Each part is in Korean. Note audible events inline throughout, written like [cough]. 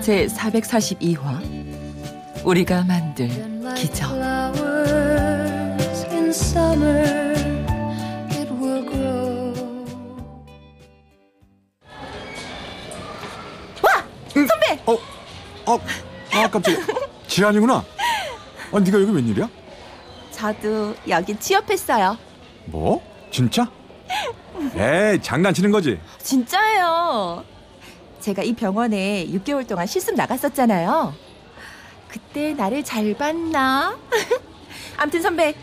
제 442화 우리가 만들 기적 선배! 어, 어, 아 깜짝이야. 지안이구나. 아, 네가 여기 웬일이야? 저도 여기 취업했어요 뭐? 진짜? [laughs] 에이, 장난치는 거지. 진짜예요 제가 이 병원에 6개월 동안 실습 나갔었잖아요 그때 나를 잘 봤나? [laughs] 암튼 선배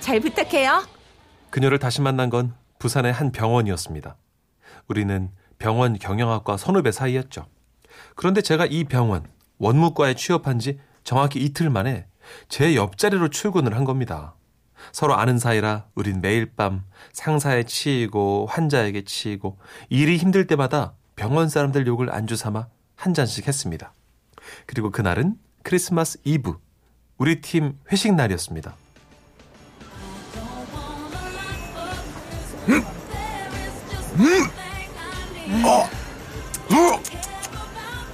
잘 부탁해요 그녀를 다시 만난 건 부산의 한 병원이었습니다. 우리는 병원 경영학과 선후배 사이였죠. 그런데 제가 이 병원 원무과에 취업한 지 정확히 이틀 만에 제 옆자리로 출근을 한 겁니다. 서로 아는 사이라 우린 매일 밤 상사에 치이고 환자에게 치이고 일이 힘들 때마다 병원 사람들 욕을 안주 삼아 한 잔씩 했습니다. 그리고 그날은 크리스마스 이브 우리 팀 회식 날이었습니다.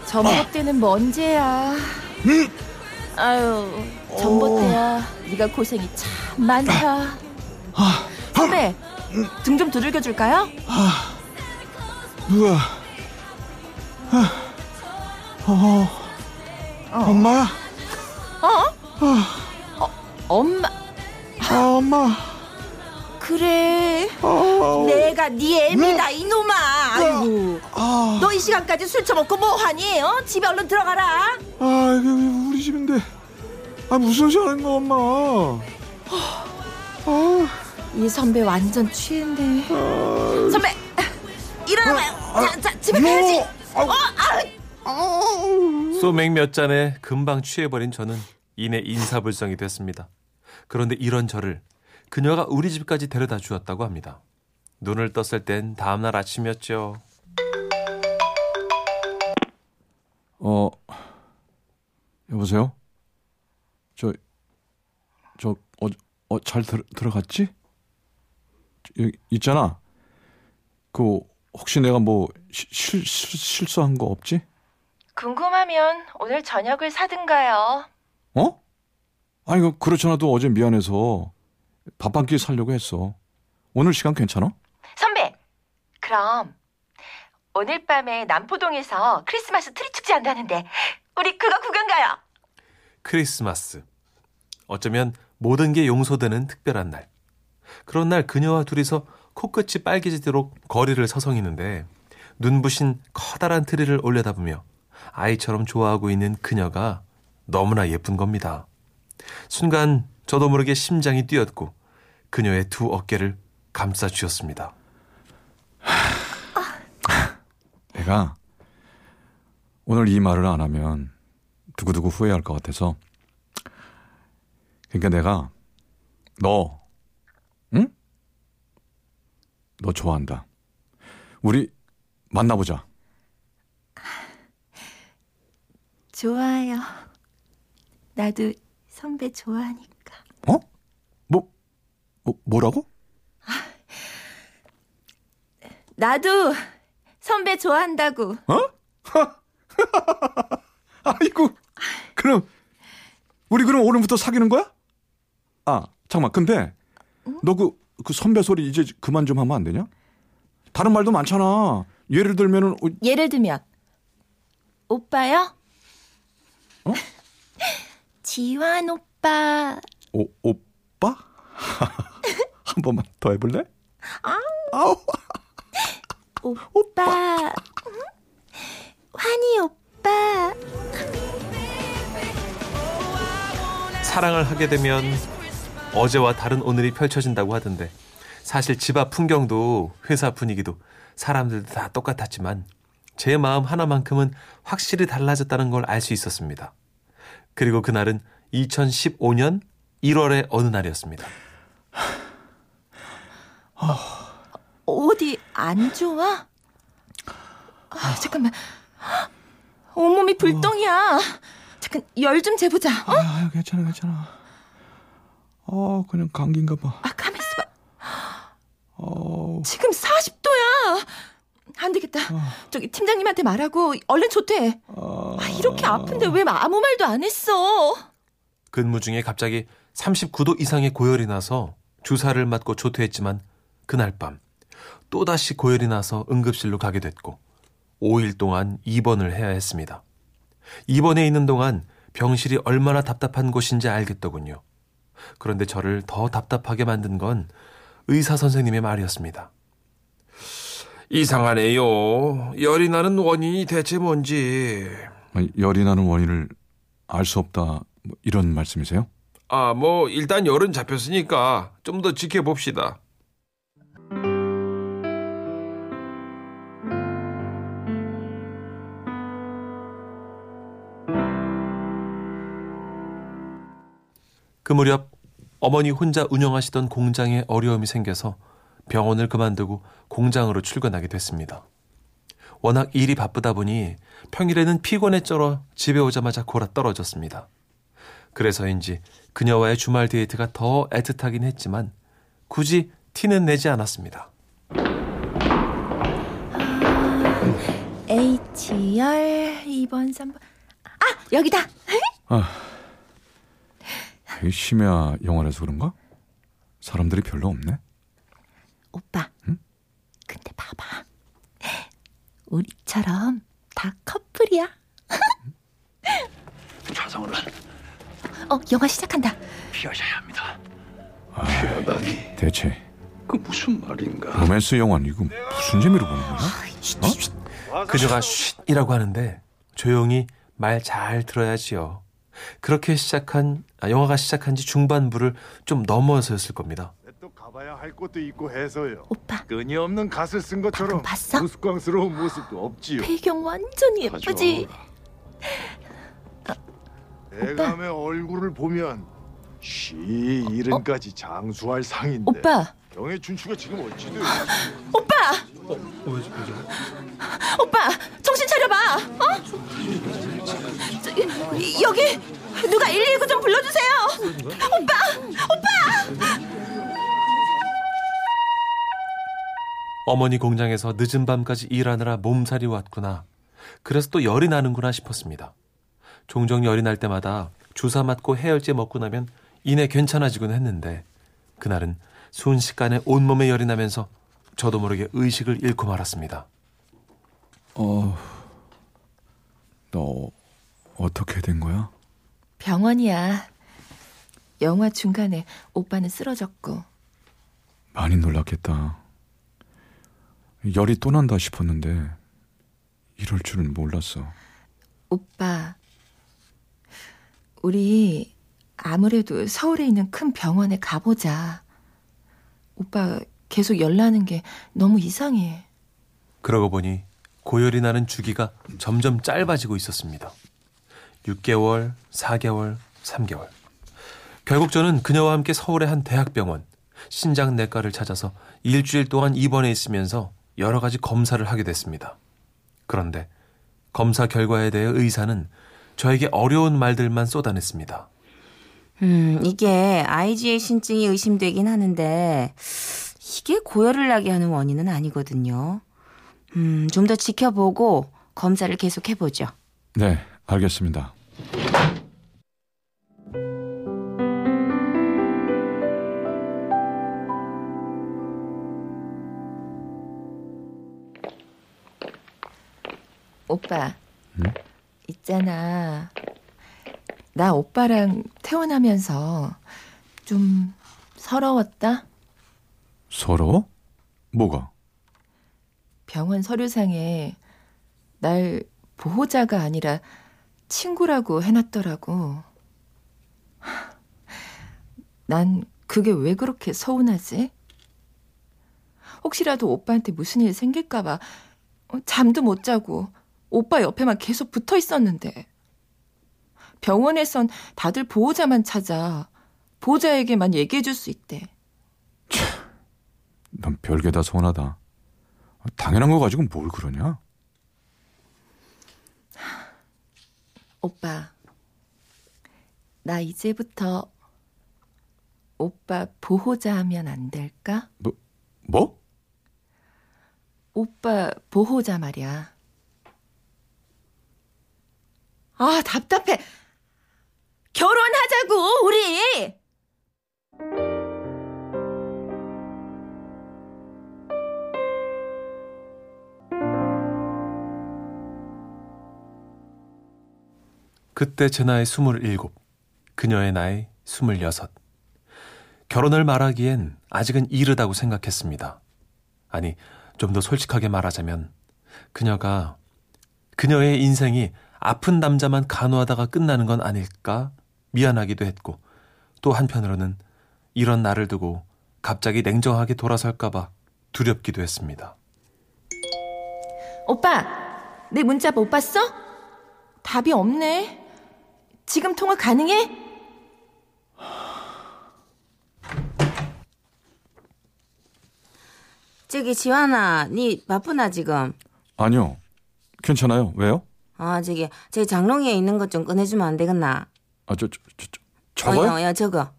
전봇대는 뭐 언제야 아유 전봇대야 네가 고생이 참 많다 선배 등 좀 두들겨 줄까요? 누가? 아, 어, 엄마야? 엄마. 아, 엄마. 그래. 아, 내가 네 애미다 이놈아. 아이고. 아, 너 이 시간까지 술 처먹고 뭐 하니? 어? 집에 얼른 들어가라. 아, 이게 우리 집인데. 아, 무슨 소리 하는 거, 엄마. 아, 이 선배 완전 취했네. 아, 선배 일어나봐요. 자, 자 집에 가야지 아, 어? 아, 소맥 몇 잔에 금방 취해버린 저는 이내 인사불성이 됐습니다. 그런데 이런 저를 그녀가 우리 집까지 데려다 주었다고 합니다. 눈을 떴을 땐 다음날 아침이었죠. 어, 여보세요? 저, 저, 어, 어, 잘 들, 들어갔지? 저, 여기 있잖아. 그, 혹시 내가 뭐, 시, 실, 실, 실수한 거 없지? 궁금하면 오늘 저녁을 사든가요 어? 아니, 그, 그렇잖아도 어제 미안해서 밥 한 끼 살려고 했어. 오늘 시간 괜찮아? 선배 그럼 오늘 밤에 남포동에서 크리스마스 트리 축제 한다는데 우리 그거 구경 가요 크리스마스. 어쩌면 모든 게 용서되는 특별한 날. 그런 날 그녀와 둘이서 코끝이 빨개지도록 거리를 서성이는데 눈부신 커다란 트리를 올려다보며 아이처럼 좋아하고 있는 그녀가 너무나 예쁜 겁니다. 순간 저도 모르게 심장이 뛰었고 그녀의 두 어깨를 감싸 쥐었습니다. 내가 오늘 이 말을 안 하면 두고두고 후회할 것 같아서 그러니까 내가 너 응? 너 좋아한다. 우리 만나보자. 좋아요 나도 선배 좋아하니까 어? 뭐, 뭐 뭐라고? 나도 선배 좋아한다고 어? [laughs] 아이고. 그럼 우리 그럼 오늘부터 사귀는 거야? 아, 잠깐만. 근데 너그 그 선배 소리 이제 그만 좀 하면 안 되냐? 다른 말도 많잖아. 예를 들면은 어, 예를 들면 오빠요? 어? [laughs] 지환 오빠 오, 오빠? [laughs] 한 번만 더 해볼래? 아우. 오빠 환희 오빠 사랑을 하게 되면 어제와 다른 오늘이 펼쳐진다고 하던데 사실 집 앞 풍경도 회사 분위기도 사람들도 다 똑같았지만 제 마음 하나만큼은 확실히 달라졌다는 걸 알 수 있었습니다. 그리고 그날은 2015년 1월의 어느 날이었습니다. 어디 안 좋아? 아, 잠깐만. 온몸이 불똥이야. 잠깐 열 좀 재보자. 어? 아, 괜찮아, 괜찮아. 어, 그냥 감기인가 봐. 아, 가만 있어봐. 어, 지금 40도야. 안 되겠다. 저기 팀장님한테 말하고 얼른 조퇴해. 어, 아, 이렇게 아픈데 왜 아무 말도 안 했어? 근무 중에 갑자기 39도 이상의 고열이 나서 주사를 맞고 조퇴했지만 그날 밤 또다시 고열이 나서 응급실로 가게 됐고 5일 동안 입원을 해야 했습니다. 입원해 있는 동안 병실이 얼마나 답답한 곳인지 알겠더군요. 그런데 저를 더 답답하게 만든 건 의사 선생님의 말이었습니다. 이상하네요. 열이 나는 원인이 대체 뭔지. 열이 나는 원인을 알 수 없다. 뭐 이런 말씀이세요? 아, 뭐 일단 열은 잡혔으니까 좀 더 지켜봅시다. 그 무렵 어머니 혼자 운영하시던 공장에 어려움이 생겨서 병원을 그만두고 공장으로 출근하게 됐습니다. 워낙 일이 바쁘다 보니 평일에는 피곤에 쩔어 집에 오자마자 골아 떨어졌습니다. 그래서인지 그녀와의 주말 데이트가 더 애틋하긴 했지만 굳이 티는 내지 않았습니다. H열 2번 3번. 아, 여기다. 이 심야 영화라서 그런가? 사람들이 별로 없네. 오빠. 근데 봐봐. 우리처럼 다 커플이야. [laughs] 좌성으로 어, 영화 시작한다. 피하셔야 합니다. 피하다니 대체 그 무슨 말인가? 로맨스 영화는 이거 무슨 재미로 보는 거야? 그녀가 쉿이라고 하는데 조용히 말 잘 들어야지요. 그렇게 시작한 아, 영화가 시작한 지 중반부를 좀 넘어서였을 겁니다. 또 가봐야 할 것도 있고 해서요. 오빠, 끈이 갓을 쓴 것처럼 방금 봤어? 우스꽝스러운 모습도 없지요. 배경 완전 예쁘지? 대감의 얼굴을 보면 쉬 이른까지 장수할 상인데. 오빠, 경의 준추가 지금 어찌 돼? [gasps] 오빠! 오빠, 정신 차려봐. 어? 저, 여기 누가 119 좀 불러주세요. 오빠, 오빠! 어머니 공장에서 늦은 밤까지 일하느라 몸살이 왔구나. 그래서 또 열이 나는구나 싶었습니다. 종종 열이 날 때마다 주사 맞고 해열제 먹고 나면 이내 괜찮아지곤 했는데 그날은 순식간에 온몸에 열이 나면서 저도 모르게 의식을 잃고 말았습니다. 어, 너 어떻게 된 거야? 병원이야. 영화 중간에 오빠는 쓰러졌고 많이 놀랐겠다. 열이 또 난다 싶었는데 이럴 줄은 몰랐어. 오빠 우리 아무래도 서울에 있는 큰 병원에 가보자. 오빠 계속 열나는 게 너무 이상해. 그러고 보니 고열이 나는 주기가 점점 짧아지고 있었습니다. 6개월, 4개월, 3개월. 결국 저는 그녀와 함께 서울의 한 대학병원 신장내과를 찾아서 일주일 동안 입원해 있으면서 여러 가지 검사를 하게 됐습니다. 그런데 검사 결과에 대해 의사는 저에게 어려운 말들만 쏟아냈습니다. 음, 이게 IgA 신증이 의심되긴 하는데 이게 고열을 나게 하는 원인은 아니거든요. 음, 좀 더 지켜보고 검사를 계속 해보죠. 네, 알겠습니다. 오빠 응? 있잖아. 나 오빠랑 태어나면서 좀 서러웠다. 서러워? 뭐가? 병원 서류상에 날 보호자가 아니라 친구라고 해놨더라고. 난 그게 왜 그렇게 서운하지? 혹시라도 오빠한테 무슨 일 생길까봐 어, 잠도 못 자고 오빠 옆에만 계속 붙어 있었는데. 병원에선 다들 보호자만 찾아 보호자에게만 얘기해 줄 수 있대. 넌 별게 다 서운하다. 당연한 거 가지고 뭘 그러냐? 오빠, 나 이제부터 오빠 보호자 하면 안 될까? 뭐? 오빠 보호자 말이야. 아, 답답해. 결혼하자고, 우리! 그때 제 나이 27, 그녀의 나이 26. 결혼을 말하기엔 아직은 이르다고 생각했습니다. 아니, 좀 더 솔직하게 말하자면 그녀가 그녀의 인생이 아픈 남자만 간호하다가 끝나는 건 아닐까 미안하기도 했고 또 한편으로는 이런 나를 두고 갑자기 냉정하게 돌아설까봐 두렵기도 했습니다. 오빠, 내 문자 못 봤어? 답이 없네. 지금 통화 가능해? 저기 지환아, 니 바쁘나 지금? 아니요. 괜찮아요. 왜요? 아 저기 제 장롱에 있는 것 좀 꺼내주면 안 되겠나? 아, 저, 저, 저, 저 저거요? 어, 야, 저거.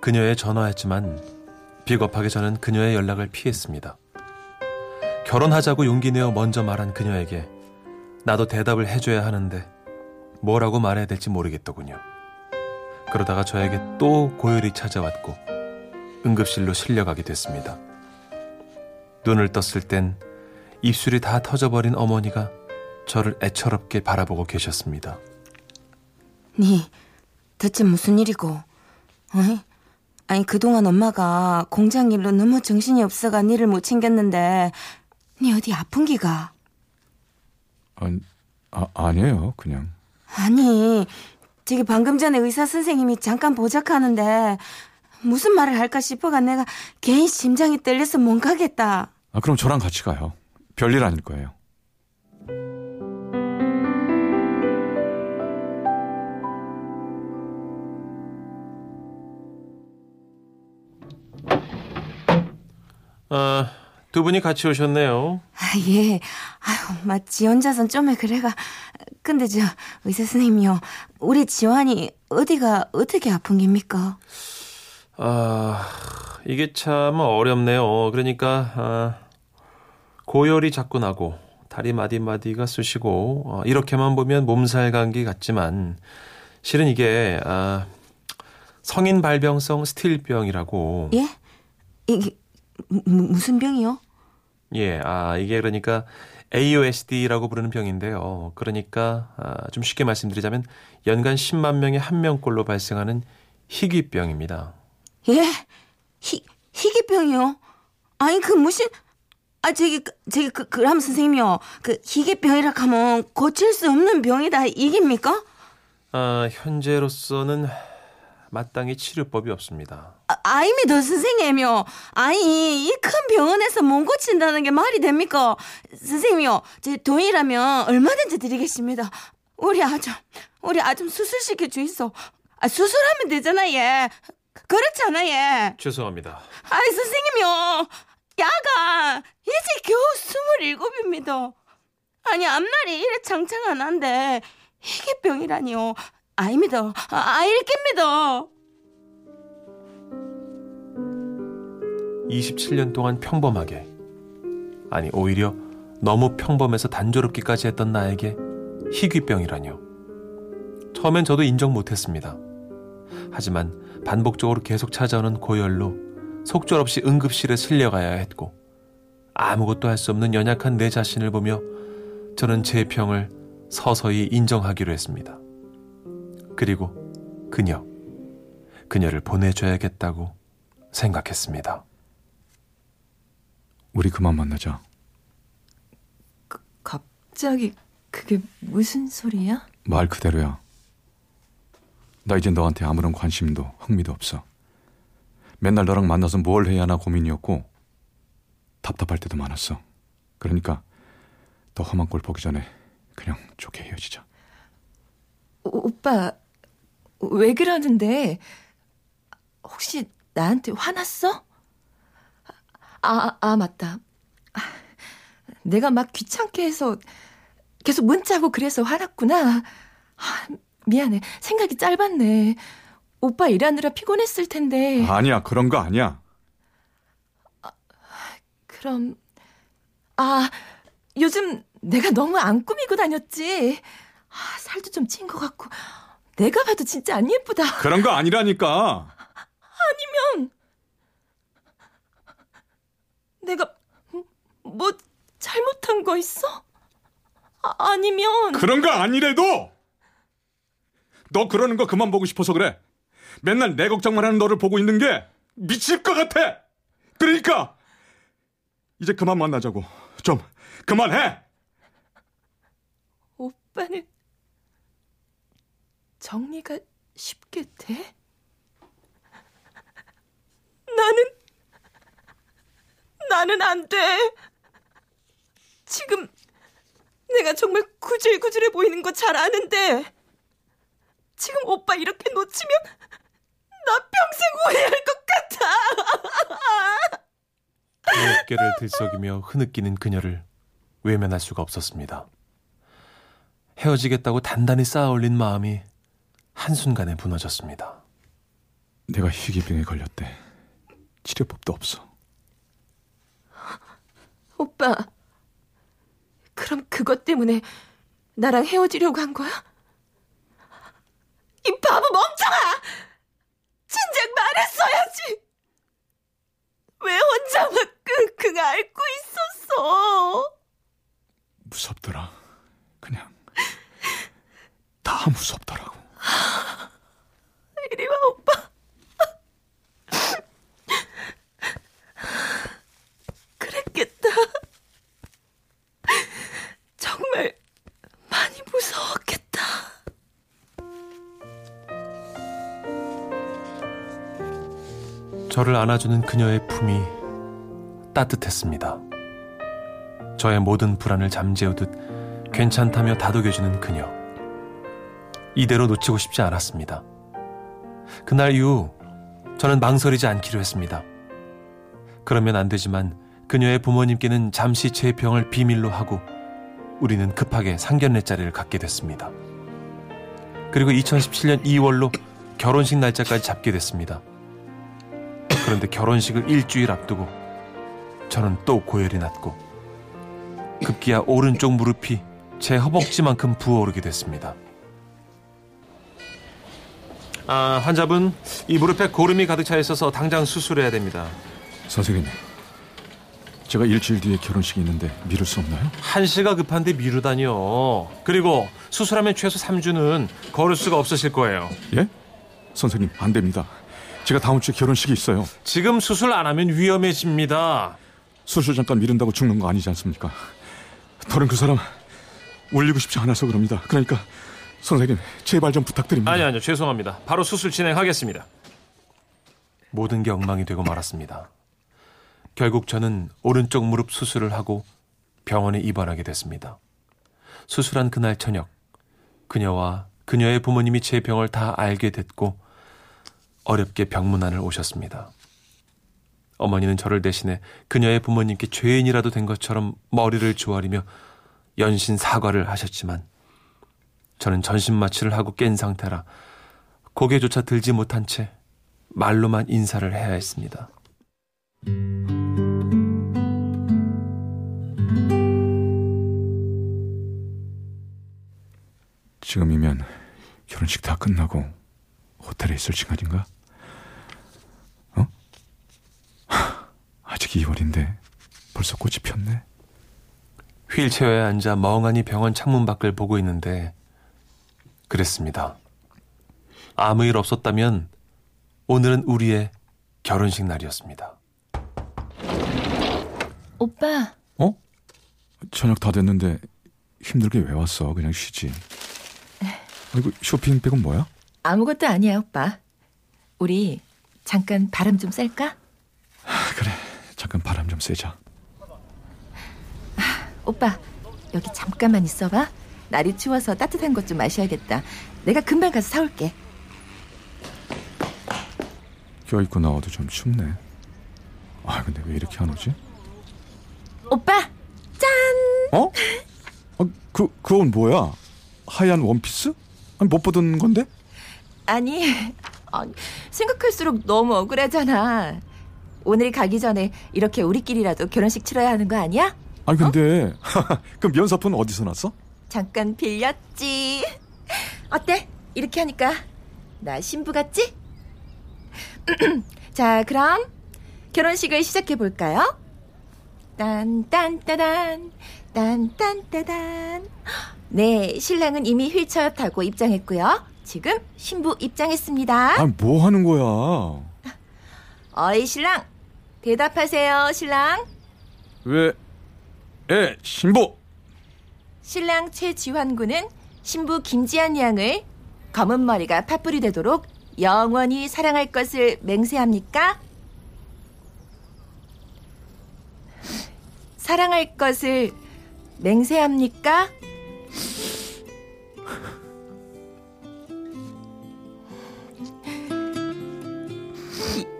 그녀에 전화했지만 비겁하게 저는 그녀의 연락을 피했습니다. 결혼하자고 용기 내어 먼저 말한 그녀에게 나도 대답을 해줘야 하는데 뭐라고 말해야 될지 모르겠더군요. 그러다가 저에게 또 고열이 찾아왔고 응급실로 실려가게 됐습니다. 눈을 떴을 땐 입술이 다 터져버린 어머니가 저를 애처롭게 바라보고 계셨습니다. 니 대체 무슨 일이고? 어이? 아니 그동안 엄마가 공장 일로 너무 정신이 없어가 니를 못 챙겼는데 니 어디 아픈 기가? 아니, 아, 아니에요. 그냥. 아니 저기 방금 전에 의사 선생님이 잠깐 보자하는데 무슨 말을 할까 싶어가 내가 괜히 심장이 떨려서 못 가겠다. 아, 그럼 저랑 같이 가요. 별일 아닐 거예요. 아, 두 분이 같이 오셨네요. 아, 예. 아유, 마, 지원자선 좀에 그래가. 근데 저, 의사 선생님이요. 우리 지환이 어디가 어떻게 아픈 겁니까? 아, 이게 참 어렵네요. 그러니까, 아, 고열이 자꾸 나고, 다리 마디마디가 쑤시고, 어, 이렇게만 보면 몸살 감기 같지만, 실은 이게, 아, 성인 발병성 스틸병이라고. 예? 이게, 무, 무슨 병이요? 예, 아, 이게 그러니까 AOSD라고 부르는 병인데요. 그러니까, 아, 좀 쉽게 말씀드리자면, 연간 10만 명에 한 명꼴로 발생하는 희귀병입니다. 예? 희, 희귀병이요? 아니, 그 무슨, 아, 저기, 그, 저기, 그, 그람 선생님이요. 그, 희귀병이라 하면 고칠 수 없는 병이다, 이깁니까? 아, 현재로서는 마땅히 치료법이 없습니다. 아, 아닙니다, 선생님이요. 아니, 이 큰 병원에서 못 고친다는 게 말이 됩니까? 선생님이요, 제 돈이라면 얼마든지 드리겠습니다. 우리 아좀, 우리 아좀 수술시켜 주이소. 아, 수술하면 되잖아, 얘. 그렇잖아, 얘. 죄송합니다. 아이, 선생님이요. 야가, 겨우 스물일곱입니다. 아니, 앞날이 이래 창창한한데, 희귀병이라니요. 아닙니다. 아, 아일깁니다. 27년 동안 평범하게 아니 오히려 너무 평범해서 단조롭기까지 했던 나에게 희귀병이라뇨. 처음엔 저도 인정 못했습니다. 하지만 반복적으로 계속 찾아오는 고열로 속절없이 응급실에 실려가야 했고 아무것도 할 수 없는 연약한 내 자신을 보며 저는 제 병을 서서히 인정하기로 했습니다. 그리고 그녀, 그녀를 보내줘야겠다고 생각했습니다. 우리 그만 만나자. 갑자기 그게 무슨 소리야? 말 그대로야. 나 이제 너한테 아무런 관심도 흥미도 없어. 맨날 너랑 만나서 뭘 해야 하나 고민이었고 답답할 때도 많았어. 그러니까 더 험한 꼴 보기 전에 그냥 좋게 헤어지자. 오, 오빠, 왜 그러는데? 혹시 나한테 화났어? 아, 아, 맞다. 아, 내가 막 귀찮게 해서 계속 문자하고 그래서 화났구나. 아, 미안해. 생각이 짧았네. 오빠 일하느라 피곤했을 텐데. 아니야 그런 거 아니야. 그럼, 아, 요즘 내가 너무 안 꾸미고 다녔지. 아, 살도 좀 찐 것 같고. 내가 봐도 진짜 안 예쁘다. 그런 거 아니라니까. 아니면 내가 뭐 잘못한 거 있어? 아, 아니면 그런 거 아니래도. 너 그러는 거 그만 보고 싶어서 그래. 맨날 내 걱정만 하는 너를 보고 있는 게 미칠 것 같아. 그러니까 이제 그만 만나자고. 좀 그만해. 오빠는 정리가 쉽게 돼? 나는 나는 안 돼. 지금 내가 정말 구질구질해 보이는 거 잘 아는데 지금 오빠 이렇게 놓치면 나 평생 후회할 것 같아. [laughs] 내 어깨를 들썩이며 흐느끼는 그녀를 외면할 수가 없었습니다. 헤어지겠다고 단단히 쌓아 올린 마음이 한순간에 무너졌습니다. 내가 희귀병에 걸렸대. 치료법도 없어. 오빠, 그럼 그것 때문에 나랑 헤어지려고 한 거야? 이 바보 멍청아! 진작 말했어야지! 왜 혼자만 끙끙 앓고 있었어? 무섭더라. 그냥 다 무섭더라고. 이리 와, 오빠. 그랬겠다. 정말 많이 무서웠겠다. 저를 안아주는 그녀의 품이 따뜻했습니다. 저의 모든 불안을 잠재우듯 괜찮다며 다독여주는 그녀. 이대로 놓치고 싶지 않았습니다. 그날 이후 저는 망설이지 않기로 했습니다. 그러면 안 되지만 그녀의 부모님께는 잠시 제 병을 비밀로 하고 우리는 급하게 상견례 자리를 갖게 됐습니다. 그리고 2017년 2월로 결혼식 날짜까지 잡게 됐습니다. 그런데 결혼식을 일주일 앞두고 저는 또 고열이 났고 급기야 오른쪽 무릎이 제 허벅지만큼 부어오르게 됐습니다. 아, 환자분 이 무릎에 고름이 가득 차 있어서 당장 수술해야 됩니다. 선생님, 제가 일주일 뒤에 결혼식이 있는데 미룰 수 없나요? 한시가 급한데 미루다니요. 그리고 수술하면 최소 3주는 걸을 수가 없으실 거예요. 예? 선생님, 안 됩니다. 제가 다음 주에 결혼식이 있어요. 지금 수술 안 하면 위험해집니다. 수술 잠깐 미룬다고 죽는 거 아니지 않습니까? 더는 그 사람 올리고 싶지 않아서 그럽니다. 그러니까 선생님, 제발 좀 부탁드립니다. 아니요, 아니요. 죄송합니다. 바로 수술 진행하겠습니다. 모든 게 엉망이 되고 말았습니다. 결국 저는 오른쪽 무릎 수술을 하고 병원에 입원하게 됐습니다. 수술한 그날 저녁, 그녀와 그녀의 부모님이 제 병을 다 알게 됐고 어렵게 병문안을 오셨습니다. 어머니는 저를 대신해 그녀의 부모님께 죄인이라도 된 것처럼 머리를 조아리며 연신 사과를 하셨지만 저는 전신마취를 하고 깬 상태라 고개조차 들지 못한 채 말로만 인사를 해야 했습니다. 지금이면 결혼식 다 끝나고 호텔에 있을 시간인가? 어? 하, 아직 2월인데 벌써 꽃이 폈네. 휠체어에 앉아 멍하니 병원 창문 밖을 보고 있는데 그랬습니다. 아무 일 없었다면 오늘은 우리의 결혼식 날이었습니다. 오빠, 어? 저녁 다 됐는데 힘들게 왜 왔어? 그냥 쉬지. 아이고 쇼핑백은 뭐야? 아무것도 아니야, 오빠. 우리 잠깐 바람 좀 쐴까? 아, 그래. 잠깐 바람 좀 쐬자. 오빠, 여기 잠깐만 있어봐. 날이 추워서 따뜻한 것 좀 마셔야겠다. 내가 금방 가서 사올게. 껴입고 나와도 좀 춥네. 아, 근데 왜 이렇게 안 오지? 오빠, 짠! 어? 아, 그, 그건 뭐야? 하얀 원피스? 아니, 못 보던 건데? 아니, 아니, 생각할수록 너무 억울하잖아. 오늘 가기 전에 이렇게 우리끼리라도 결혼식 치러야 하는 거 아니야? 아니, 근데, [laughs] 그 면사포는 어디서 났어? 잠깐 빌렸지. 어때? 이렇게 하니까 나 신부 같지? [clears throat] 자, 그럼 결혼식을 시작해 볼까요? 딴딴따단 딴딴따단 [gasps] 네, 신랑은 이미 휠체어 타고 입장했고요. 지금 신부 입장했습니다. 아, 뭐 하는 거야? 어이 신랑 대답하세요, 신랑. 왜, 에, 신부! 신랑 최지환 군은 신부 김지한 양을 검은 머리가 파뿌리 되도록 영원히 사랑할 것을 맹세합니까? 사랑할 것을 맹세합니까?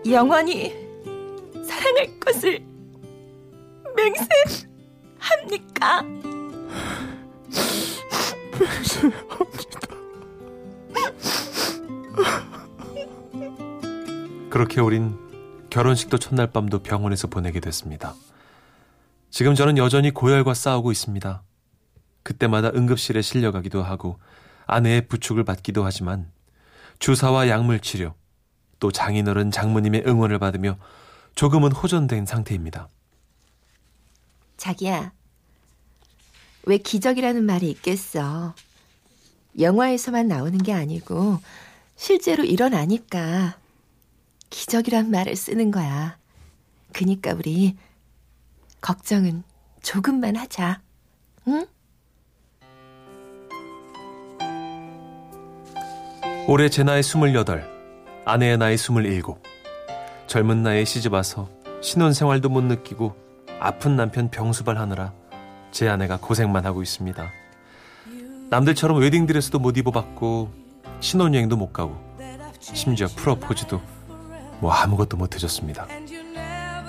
이- 영원히 사랑할 것을 맹세 합니까? 그렇게 우린 결혼식도 첫날 밤도 병원에서 보내게 됐습니다. 지금 저는 여전히 고열과 싸우고 있습니다. 그때마다 응급실에 실려가기도 하고 아내의 부축을 받기도 하지만 주사와 약물 치료 또 장인어른 장모님의 응원을 받으며 조금은 호전된 상태입니다. 자기야, 왜 기적이라는 말이 있겠어? 영화에서만 나오는 게 아니고 실제로 일어나니까 기적이란 말을 쓰는 거야. 그니까 우리 걱정은 조금만 하자. 응? 올해 제 나이 28, 아내의 나이 27. 젊은 나이에 시집 와서 신혼 생활도 못 느끼고 아픈 남편 병수발 하느라 제 아내가 고생만 하고 있습니다. 남들처럼 웨딩드레스도 못 입어봤고 신혼여행도 못 가고 심지어 프로포즈도 뭐 아무것도 못 해줬습니다.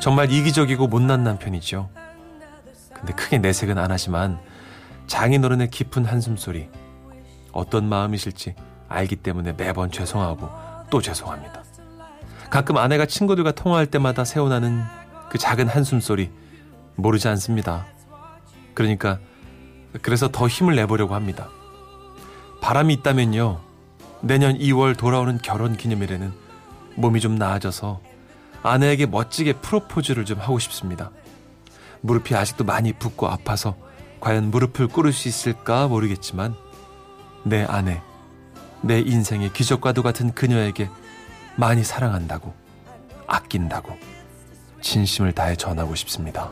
정말 이기적이고 못난 남편이죠. 근데 크게 내색은 안 하지만 장인어른의 깊은 한숨소리 어떤 마음이실지 알기 때문에 매번 죄송하고 또 죄송합니다. 가끔 아내가 친구들과 통화할 때마다 새어나는 그 작은 한숨소리 모르지 않습니다. 그러니까 그래서 더 힘을 내보려고 합니다. 바람이 있다면요. 내년 2월 돌아오는 결혼 기념일에는 몸이 좀 나아져서 아내에게 멋지게 프로포즈를 좀 하고 싶습니다. 무릎이 아직도 많이 붓고 아파서 과연 무릎을 꿇을 수 있을까 모르겠지만 내 아내, 내 인생의 기적과도 같은 그녀에게 많이 사랑한다고, 아낀다고, 진심을 다해 전하고 싶습니다.